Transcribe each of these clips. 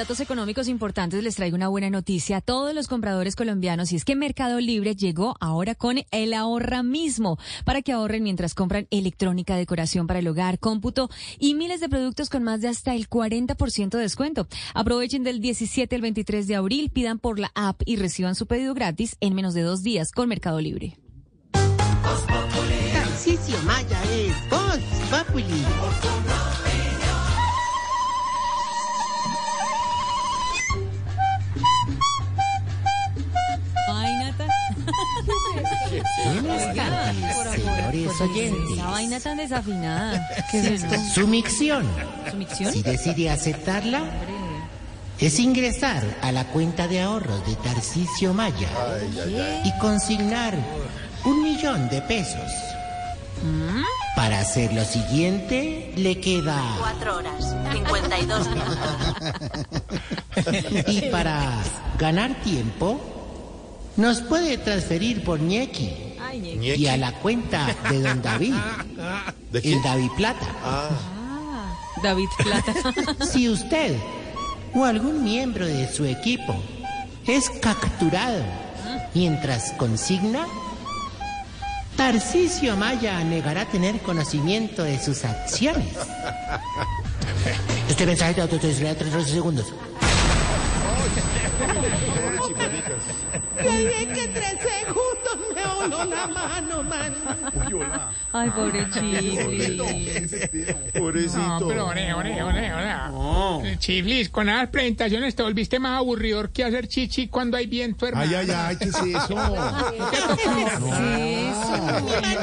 datos económicos importantes les traigo una buena noticia a todos los compradores colombianos y es que Mercado Libre llegó ahora con el ahorra mismo para que ahorren mientras compran electrónica, decoración para el hogar, cómputo y miles de productos con más de hasta el 40% de descuento. Aprovechen del 17 al 23 de abril, pidan por la app y reciban su pedido gratis en menos de dos días con Mercado Libre. Señores oyentes. Esa vaina tan desafinada. ¿Qué es esto? Su micción, ¿Su micción? si decide aceptarla, es ingresar a la cuenta de ahorros de Tarcisio Maya y consignar un millón de pesos. Para hacer lo siguiente, le queda... 4 horas, 52 minutos. Y para ganar tiempo, nos puede transferir por ñequi y a la cuenta de don David, el David Plata. David Plata. Si usted o algún miembro de su equipo es capturado mientras consigna, Tarcisio Maya negará tener conocimiento de sus acciones. Este mensaje de autorizará 13 segundos. Que tres segundos la mano, man. Ay, pobre Chiflis. No, pero ore, ore, ore, ore. Chiflis, con esas presentaciones te volviste más aburridor que hacer chichi cuando hay viento, hermano. Ay, ay, ay, ¿qué es eso?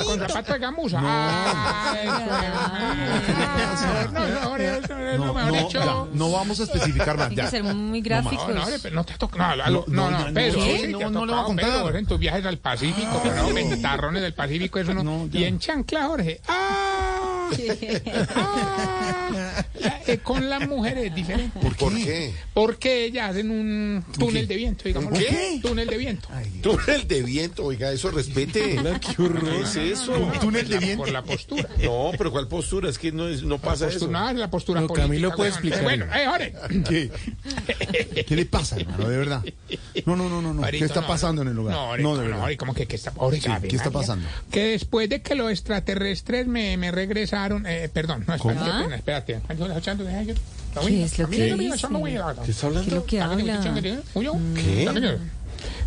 Con zapatos de gamuza. Ay, no, no, ore, eso es lo No, mejor no, no vamos a especificar más. Tiene que Ya. ser muy No, no, no. No, no, no, No, no, no. ¿qué? No, no tus viajes al Pacífico, pero no, ventarrones del Pacífico, eso no. No, y en chancla, Jorge. ¡Ah! ¡Ah! Eh, con las mujeres es diferente. ¿Por qué? Porque ellas hacen un túnel qué? de viento, digamos. ¿Un qué? Túnel de viento. Túnel de viento, oiga, eso respete. ¿Qué horror es eso? ¿Un túnel de Por viento? la postura. No, pero ¿cuál postura? Es que no, es- no pasa eso. Postura, no, es la postura No, política. Camilo puede explicar. Bueno, eh, Jorge. ¿Qué? ¿Qué le pasa, hermano? De verdad. No, no, no, no. no. ¿Qué está no, pasando en el No, lugar? No, no, de no, verdad. ¿cómo que qué está, Sí, ¿qué está pasando? Que después de que los extraterrestres me, me eh, perdón, no, espérate, qué pena, espérate. Ay, yo, escuchando, deja yo. ¿Qué es lo que ¿Qué.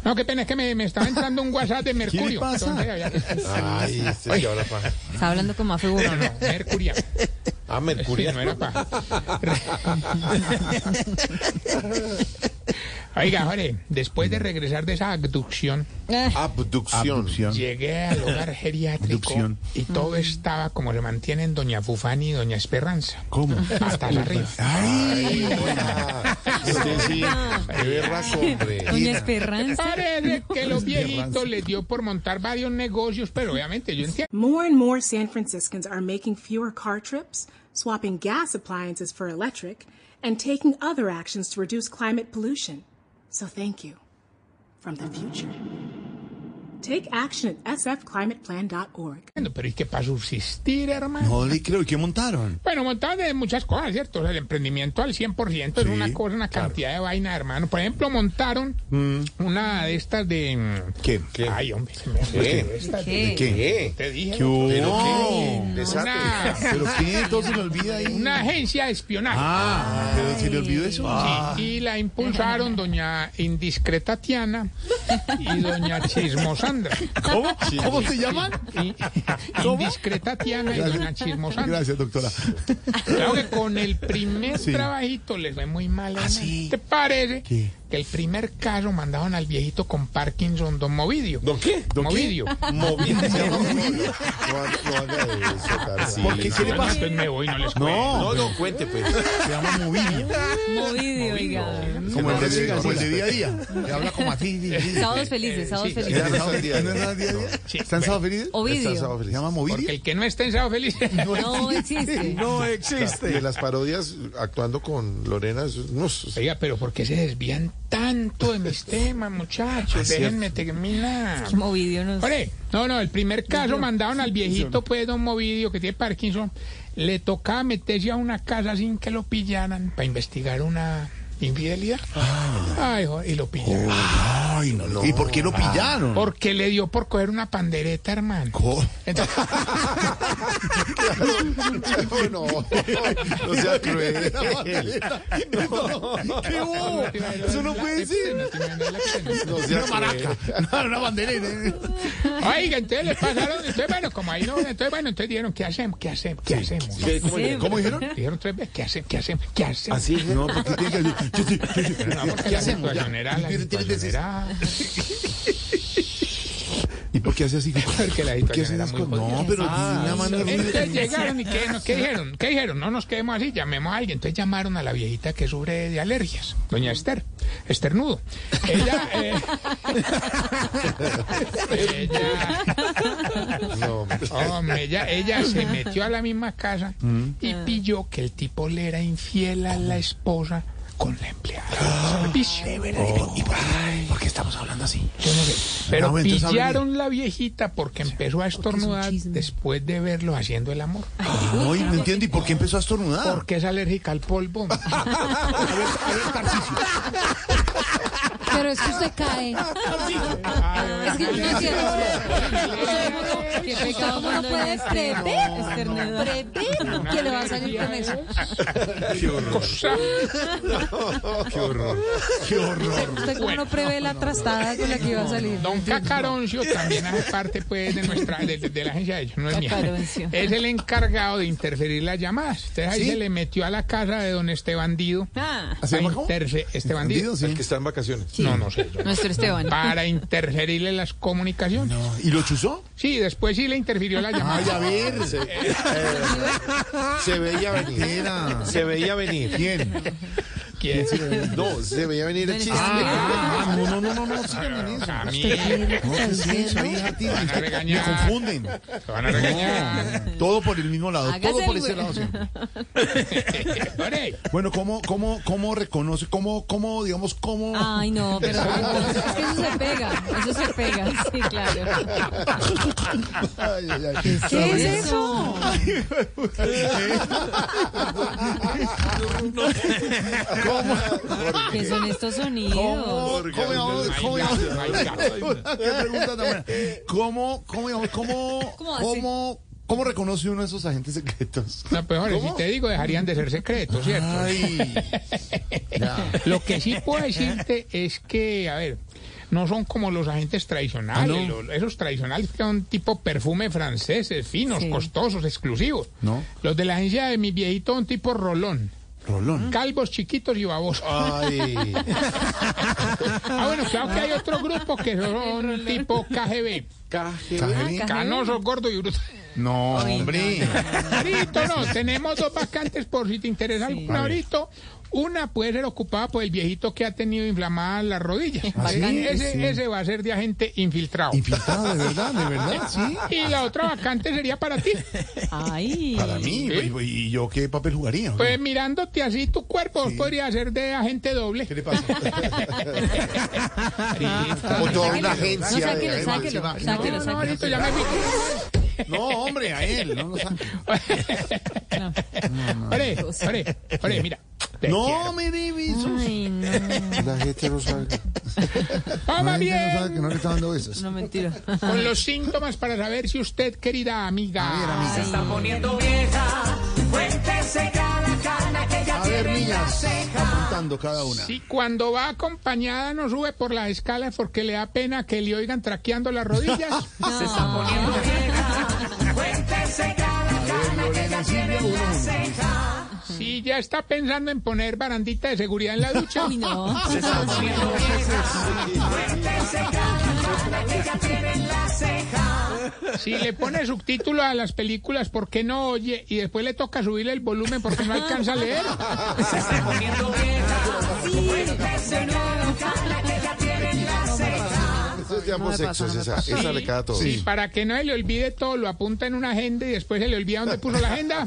No, qué pena, es que me, me estaba entrando un WhatsApp de Mercurio. pasa? Ay, ya ahora. Está hablando con Mafe Bueno. No, no, Mercurio. Ah, Sí, Mercurio. no era pa. Oiga, Jorge, después de regresar de esa abducción, Abducción. Abducción. llegué al hogar geriátrico Abducción. y todo estaba como se mantienen Doña Fufani y Doña Esperanza. ¿Cómo? Patas arriba. Ay, Ah, Usted sí, qué berraco, hombre. Doña Esperanza. Parece que los viejitos les dio por montar varios negocios, pero obviamente yo entiendo. More and more San Franciscans are making fewer car trips, swapping gas appliances for electric, and taking other actions to reduce climate pollution. So thank you from the future. Take action at sfclimateplan.org. Pero ¿y qué para subsistir, hermano? no le creo. ¿Y qué montaron? Bueno, montaron de muchas cosas, ¿cierto? O sea, el emprendimiento al 100% es Sí, una cosa, una cantidad de vaina, hermano. Por ejemplo, montaron una de estas de... mm, ¿Qué? ¿Qué? Ay, hombre, se me ¿Qué? de- ¿Qué? ¿Qué? Te dije. ¿Qué hubo? ¿Pero qué? Una, ¿Pero qué? Todo se le olvida ahí. una agencia de espionaje. Ah, ¿pero se le olvidó eso? Sí, y la impulsaron doña Indiscreta Tiana y doña ¿Cómo? ¿Cómo se llaman? Y- Indiscreta Tiana y doña Chismosandra. Gracias, doctora. Claro que con el primer Sí. trabajito les fue muy mal. hermano. sí? ¿Te parece ¿Qué? Que el primer caso mandaban al viejito con Parkinson, don Movidio? ¿Don qué? ¿Don qué? Movidio. Llama Movido. No. ¿Por qué? ¿Qué le pasa? entonces me voy, no les cuento. No, no, cuente pues. Se llama Movilio. Movidio, oiga. Como el de, de día a día. Que habla como así. Sábados felices, sábados Sí. ¿Está felices. en sábado día a día? Sí. ¿Está en sábado feliz? Ovidio. ¿Se llama Porque Movilio? el que no está en Sábado Feliz. No existe. No Y existe. en las parodias actuando con Lorena, Oiga, pero ¿por qué se desvían tanto de mis temas, muchachos? Déjenme terminar. Movidio no Ore, no, no, el primer caso mandaron al viejito, pues, don Movidio, que tiene Parkinson, le tocaba meterse a una casa sin que lo pillaran para investigar una infidelidad. Ay, jo- y lo pillaron. Ay, no, no. ¿Y por qué lo pillaron? Porque le dio por coger una pandereta, hermano. Co- Entonces, No, no sea cruel. No, ¿Qué hubo? Eso no puede ser. No sea Una maraca. No, una bandereta. Oiga, entonces le pasaron, entonces bueno, como ahí no, entonces bueno, entonces dijeron, ¿qué hacemos? ¿Qué hacemos? ¿Qué hacemos? ¿Qué- ¿Cómo ¿Cómo dijeron? Dijeron tres veces, ¿qué hacemos? ¿Qué hacemos? ¿Qué hacemos? ¿Así? No, porque tiene que decir. Sí, sí. No, porque ¿Qué hacemos? ¿Y por qué hace así? Porque la ¿Por qué hace cosas? No, pero Ah, una mano Entonces llegaron y ¿qué, no, ¿qué dijeron? ¿Qué dijeron? No nos quedemos así, llamemos a alguien. Entonces llamaron a la viejita que sufre de alergias, doña Esther, Esternudo. Ella, eh, ella, hombre, ella, ella se metió a la misma casa y pilló que el tipo le era infiel a la esposa con la empleada del servicio. ¿Y por, por qué estamos hablando así? Yo no sé. Pero No, pillaron la viejita porque empezó a estornudar después de verlos haciendo el amor. Ay, no entiendo. ¿Y por qué empezó a estornudar? Porque es alérgica al polvo. Pero es que usted cae. Es que yo no entiendo. ¿Qué pecado uno puede prever? Prever que le va a salir con eso. Qué horror. ¡Qué horror! ¿Usted cómo no prevé la trastada con la que iba a salir? Don Cacaroncio también hace parte pues de nuestra de, de la agencia de ellos, no es mía. Cacaroncio. Es el encargado de interferir las llamadas. Entonces ahí se le metió a la casa de don Esteban Dido. Ah, ¿Así para llama cómo? Dido. Bandido, sí. El que está en vacaciones. No, no sé. yo. nuestro Esteban. Para interferirle las comunicaciones. No, ¿Y lo chuzó? Sí, después sí le interfirió la llamada. Ay, a ver. Se, eh, se veía venir. Era. Se veía venir. ¿Quién? ¿Quién? No, se veía venir el chiste. Ah, no, no, no, no, no, sigan en eso. A mí No, ¿qué es eso, hija, tío? van a Me confunden. Te van a regañar. No, todo por el mismo lado, todo por ese lado siempre. Bueno, ¿cómo, cómo, cómo reconoce, cómo, cómo, digamos, cómo... Ay, no, pero es que eso se pega. Eso se pega, sí, claro. Ay, ay, ay. ¿Qué es eso? ¿Qué son estos sonidos? ¿Cómo, cómo, cómo. ¿Cómo, cómo, cómo, ¿Cómo cómo, cómo reconoce uno de esos agentes secretos? No, pues ahora, si te digo, dejarían de ser secretos, ¿cierto? Ay. Lo que sí puedo decirte es que, a ver, no son como los agentes tradicionales, Ah, ¿no? los- esos tradicionales que son tipo perfume franceses, finos, Sí. costosos, exclusivos. ¿No? Los de la agencia de mi viejito son tipo rolón, Rolón. calvos, chiquitos y babosos. Ay, Ah, bueno, claro que hay otro grupo que son tipo KGB, ¿Cajeri? canosos, gordos y brutos. No, hombre. Ahorita no, tenemos dos vacantes por si te interesa alguna ahorita. Una puede ser ocupada por el viejito que ha tenido inflamadas las rodillas. ¿Ah, sí? ese, Sí. ese va a ser de agente infiltrado. Infiltrado, de verdad, de verdad, sí. Y la otra vacante sería para ti. Ay. Para mí, Sí. ¿y, y yo qué papel jugaría? Pues mirándote así tu cuerpo, vos podrías ser de agente doble. ¿Qué le pasa? o toda una No, agencia. sáquelo, de- sáquelo, No, sáquelo, No, sáquelo. ahorita ya me fui. No, hombre, a él, no lo saque. Ore, ore, ore, mira. Te No quiero. me dé besos. Ay, no. La gente no sabe. La gente bien. no sabe que no le está dando besos. No, mentira. Con los síntomas para saber si usted, querida amiga, Se está poniendo vieja. Cuéntese cada cana que ya A ver, niñas, apuntando cada una. si cuando va acompañada no sube por las escalas porque le da pena que le oigan traqueando las rodillas. Se está poniendo vieja. Cuéntese cada cana que ya tiene una ceja. Ya está pensando en poner barandita de seguridad en la ducha. Uy, no. Si le pone subtítulos a las películas porque no oye y después le toca subirle el volumen porque no alcanza a leer. De ambos sexos, esa, esa le queda todo. Sí, para que no se le olvide todo, lo apunta en una agenda y después se le olvida dónde puso la agenda.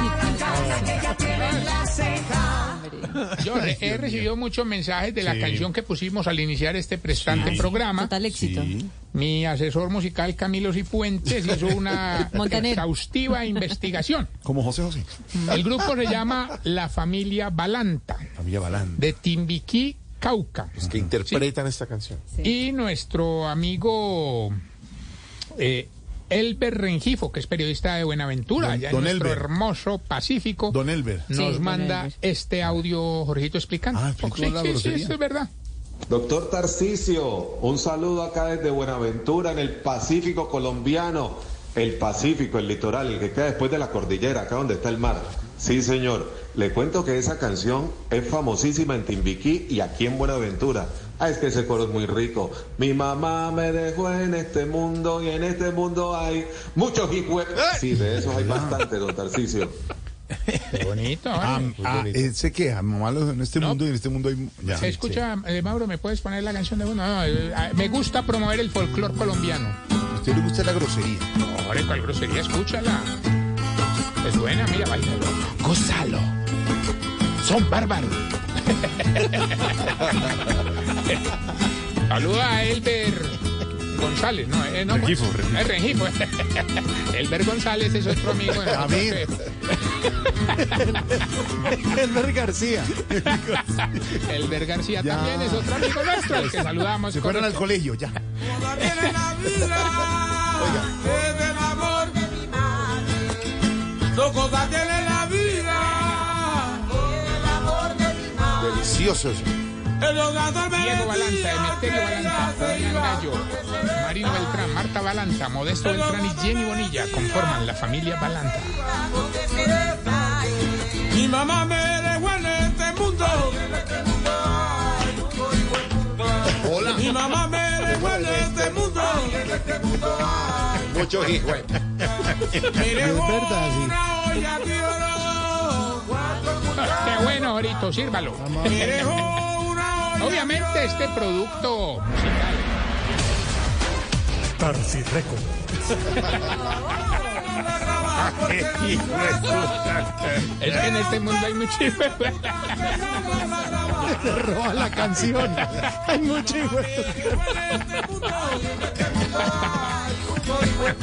Yo he, recibido muchos mensajes de la Sí. canción que pusimos al iniciar este prestante programa. Total éxito. Sí. Mi asesor musical Camilo Cifuentes hizo una Montaner. exhaustiva investigación. Como José José. El grupo se llama La Familia Balanta, Familia Balán. de Timbiquí, Cauca. Los que interpretan esta canción. Y nuestro amigo eh, Elber Rengifo, que es periodista de Buenaventura, Don- allá en don nuestro Elber. hermoso Pacífico, Don Elber. nos Sí, manda Elber. este audio, Jorgito, explicando. Ah. Sí, la sí, sí, eso es verdad. Doctor Tarcisio, un saludo acá desde Buenaventura, en el Pacífico colombiano. El Pacífico, el litoral, el que queda después de la cordillera, acá donde está el mar. Sí, señor. Le cuento que esa canción es famosísima en Timbiquí y aquí en Buenaventura. Ah, es que ese coro es muy rico. Mi mamá me dejó en este mundo y en este mundo hay muchos hijos. Sí, de esos hay bastante, don Tarcisio. Qué bonito. Ah, ¿vale? ah, él se queja, mamá, lo- en este No. mundo y en este mundo hay... Ya. Se escucha, eh, Mauro, ¿me puedes poner la canción de uno? No, eh, ah, me gusta promover el folclore colombiano. A usted le gusta la grosería. Ahora, ¿cuál grosería? Escúchala. Es buena, mira, bailalo. Gózalo. Son bárbaros. Saluda a Elber González, no, eh, no. Rengifo, Es Rengifo. Elber González es otro amigo. de David. Elber García. Elber García Ya. también es otro amigo nuestro, al que saludamos. Se fueron al colegio, ya. Delicioso eso. Diego Balanta, Emeterio Balanta, Fabián Gallo, Marino Beltrán, Marta Balanta, Modesto Beltrán y Jenny Bonilla conforman la familia Balanta. Mi mamá me dejó en este mundo. Hola. Mi mamá me dejó en este mundo. Muchos hijos. Me dejó una olla de oro. Qué bueno, Jorito, sírvalo. Obviamente este producto musical. Es que en este mundo hay mucho hijo roba la canción. Hay mucho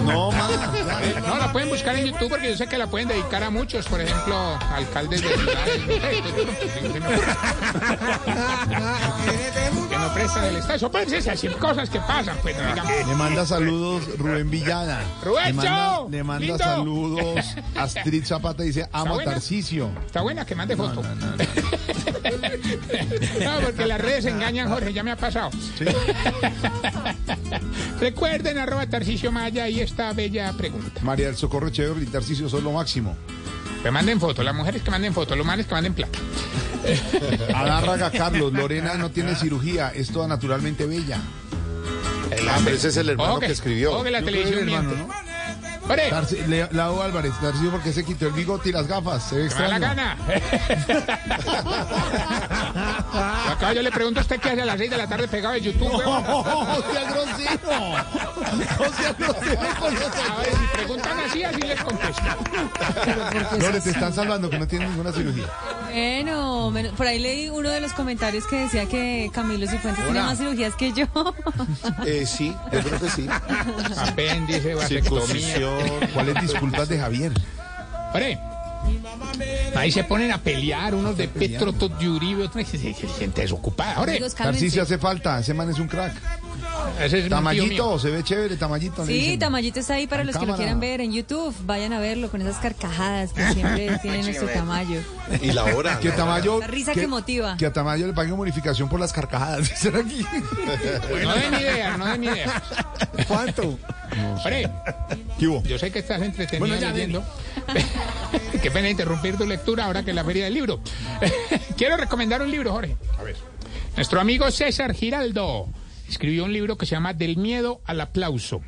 No, más. No, la pueden buscar en YouTube porque yo sé que la pueden dedicar a muchos, por ejemplo, alcaldes de ciudades. no que no- no prestan el estadio. Pues esas así cosas que pasan, pues. Le manda saludos Rubén Villada. Rubencho, Le manda, le manda lindo. saludos Astrid Zapata dice, amo a? Tarcicio. Está buena que mande foto. No, porque las redes engañan, Jorge, ya me ha pasado. Sí. Recuerden, arroba Tarcicio Maya, y esta bella pregunta. María del Socorro Echeverri y Tarcicio son lo máximo. Que manden foto, las mujeres que manden foto, los manes que manden plata. Adárraga Carlos, Lorena no tiene cirugía, es toda naturalmente bella. Ah, pero ese es el hermano que escribió. que la Yo creo televisión Ore, Lau Álvarez, Tarcicio porque se quitó el bigote y las gafas, se ve la gana. Acá yo le pregunto a usted qué hace a las 6 de la tarde pegado en YouTube. huevón. ¡Oh, sea grosero! ¡No sea grosero con los A ver, si preguntan así, así les contesto. Te están salvando que no tienen ninguna cirugía. Bueno, menos- por ahí leí uno de los comentarios que decía que Camilo Cifuentes tiene más cirugías que yo. Eh, sí, yo creo que sí. Apéndice, vasectomía. ¿Cuáles disculpas de Javier? Ore, ahí se ponen a pelear unos de Petro, Tot y Uribe, otros se- gente desocupada. Cálmense. Tarcicio hace falta, ese man es un crack. Ese es un tío mío. Tamayito, se ve chévere, Tamayito. Sí. Tamayito está ahí para los que lo quieran ver en YouTube. Vayan a verlo con esas carcajadas que siempre tiene nuestro Tamayo. Y la hora. Que. Tamayo. La risa que motiva. Que a Tamayo le paguen bonificación por las carcajadas. aquí. No den idea, no den idea. ¿Cuánto? Ore, ¿Qué hubo? yo sé que estás entretenido Bueno, ya, leyendo. Qué pena interrumpir tu lectura ahora que es la feria del libro. Quiero recomendar un libro, Jorge. A ver. Nuestro amigo César Giraldo escribió un libro que se llama Del miedo al aplauso.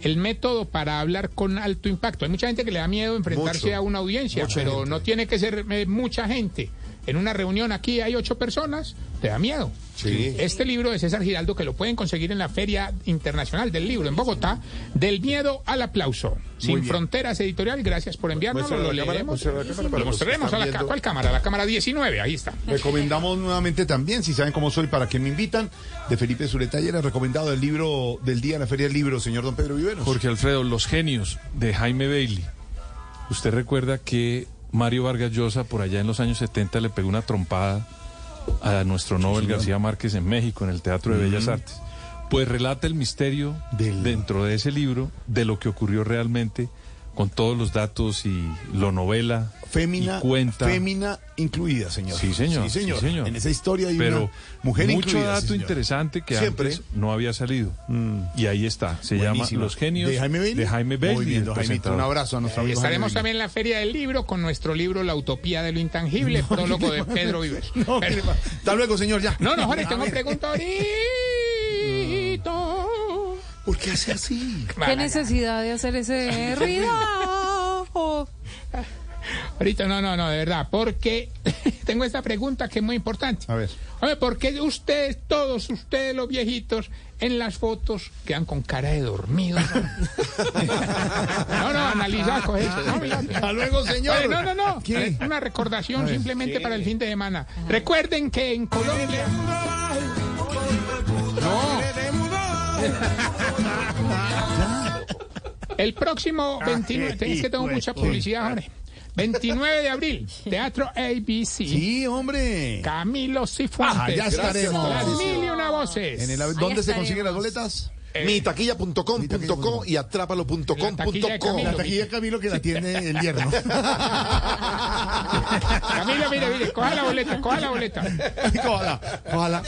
El método para hablar con alto impacto. Hay mucha gente que le da miedo enfrentarse Mucho. a una audiencia, pero gente. no tiene que ser eh, mucha gente. En una reunión aquí hay ocho personas, te da miedo. Sí. Este libro de César Giraldo, que lo pueden conseguir en la Feria Internacional del Libro en Bogotá, Del miedo al aplauso. Sin fronteras editorial, gracias por enviarnos, Muéstralo lo leeremos. muéstralo a la cámara para Lo mostraremos a la. ¿Cuál cámara? La cámara 19, ahí está. Recomendamos nuevamente también, si saben cómo soy, para que me invitan, de Felipe Zuleta ayer, el recomendado del libro del día en la Feria del Libro, señor Don Pedro Viveros. Jorge Alfredo, Los Genios de Jaime Bailey. Usted recuerda que Mario Vargas Llosa por allá en los años 70 le pegó una trompada a nuestro Nobel García Márquez en México, en el Teatro de Bellas Artes. Pues relata el misterio Del- dentro de ese libro de lo que ocurrió realmente con todos los datos y lo novela Fémina, cuenta. fémina incluida, señor. Sí, señor. Sí, señor. sí, señor. En esa historia hay Pero una mujer mucho incluida. dato señor. interesante que Siempre. antes no había salido. Y ahí está. Se llama Buenísima. Los Genios ¿De Jaime Bailey? de Jaime Bailey, Muy bien, Jaimito, un abrazo a nuestro Y amigo estaremos Jaime también en la Feria del Libro con nuestro libro La Utopía de lo Intangible, prólogo de Pedro Vives. No, Pero-. Hasta luego, señor, ya. no, no, Jorge, tengo pregunta ahorita. ¿Por qué hace así? ¿Qué necesidad de hacer ese ruido? Ahorita, no, no, no, de verdad, porque tengo esta pregunta que es muy importante. A ver. Oye, ¿por qué ustedes, todos ustedes los viejitos, en las fotos quedan con cara de dormidos? No, no, analiza, coge eso. No, mira. Hasta luego, señor. Oye, no, no, no. ¿Qué? Es Una recordación simplemente para el fin de semana. Recuerden que en Colombia. No. El próximo 29. Es que tengo mucha publicidad, Jorge. 29 de abril, Teatro ABC. Sí, hombre. Camilo Cifuentes. Ah, ya estaremos. Las mil y una voces. En el, ¿Dónde se consiguen las boletas? Mitaquilla.com.co y atrápalo.com.co. La taquilla Camilo que la tiene el yerno. Camilo, mire, mire, coja la boleta, coja la boleta. Ojalá, ojalá.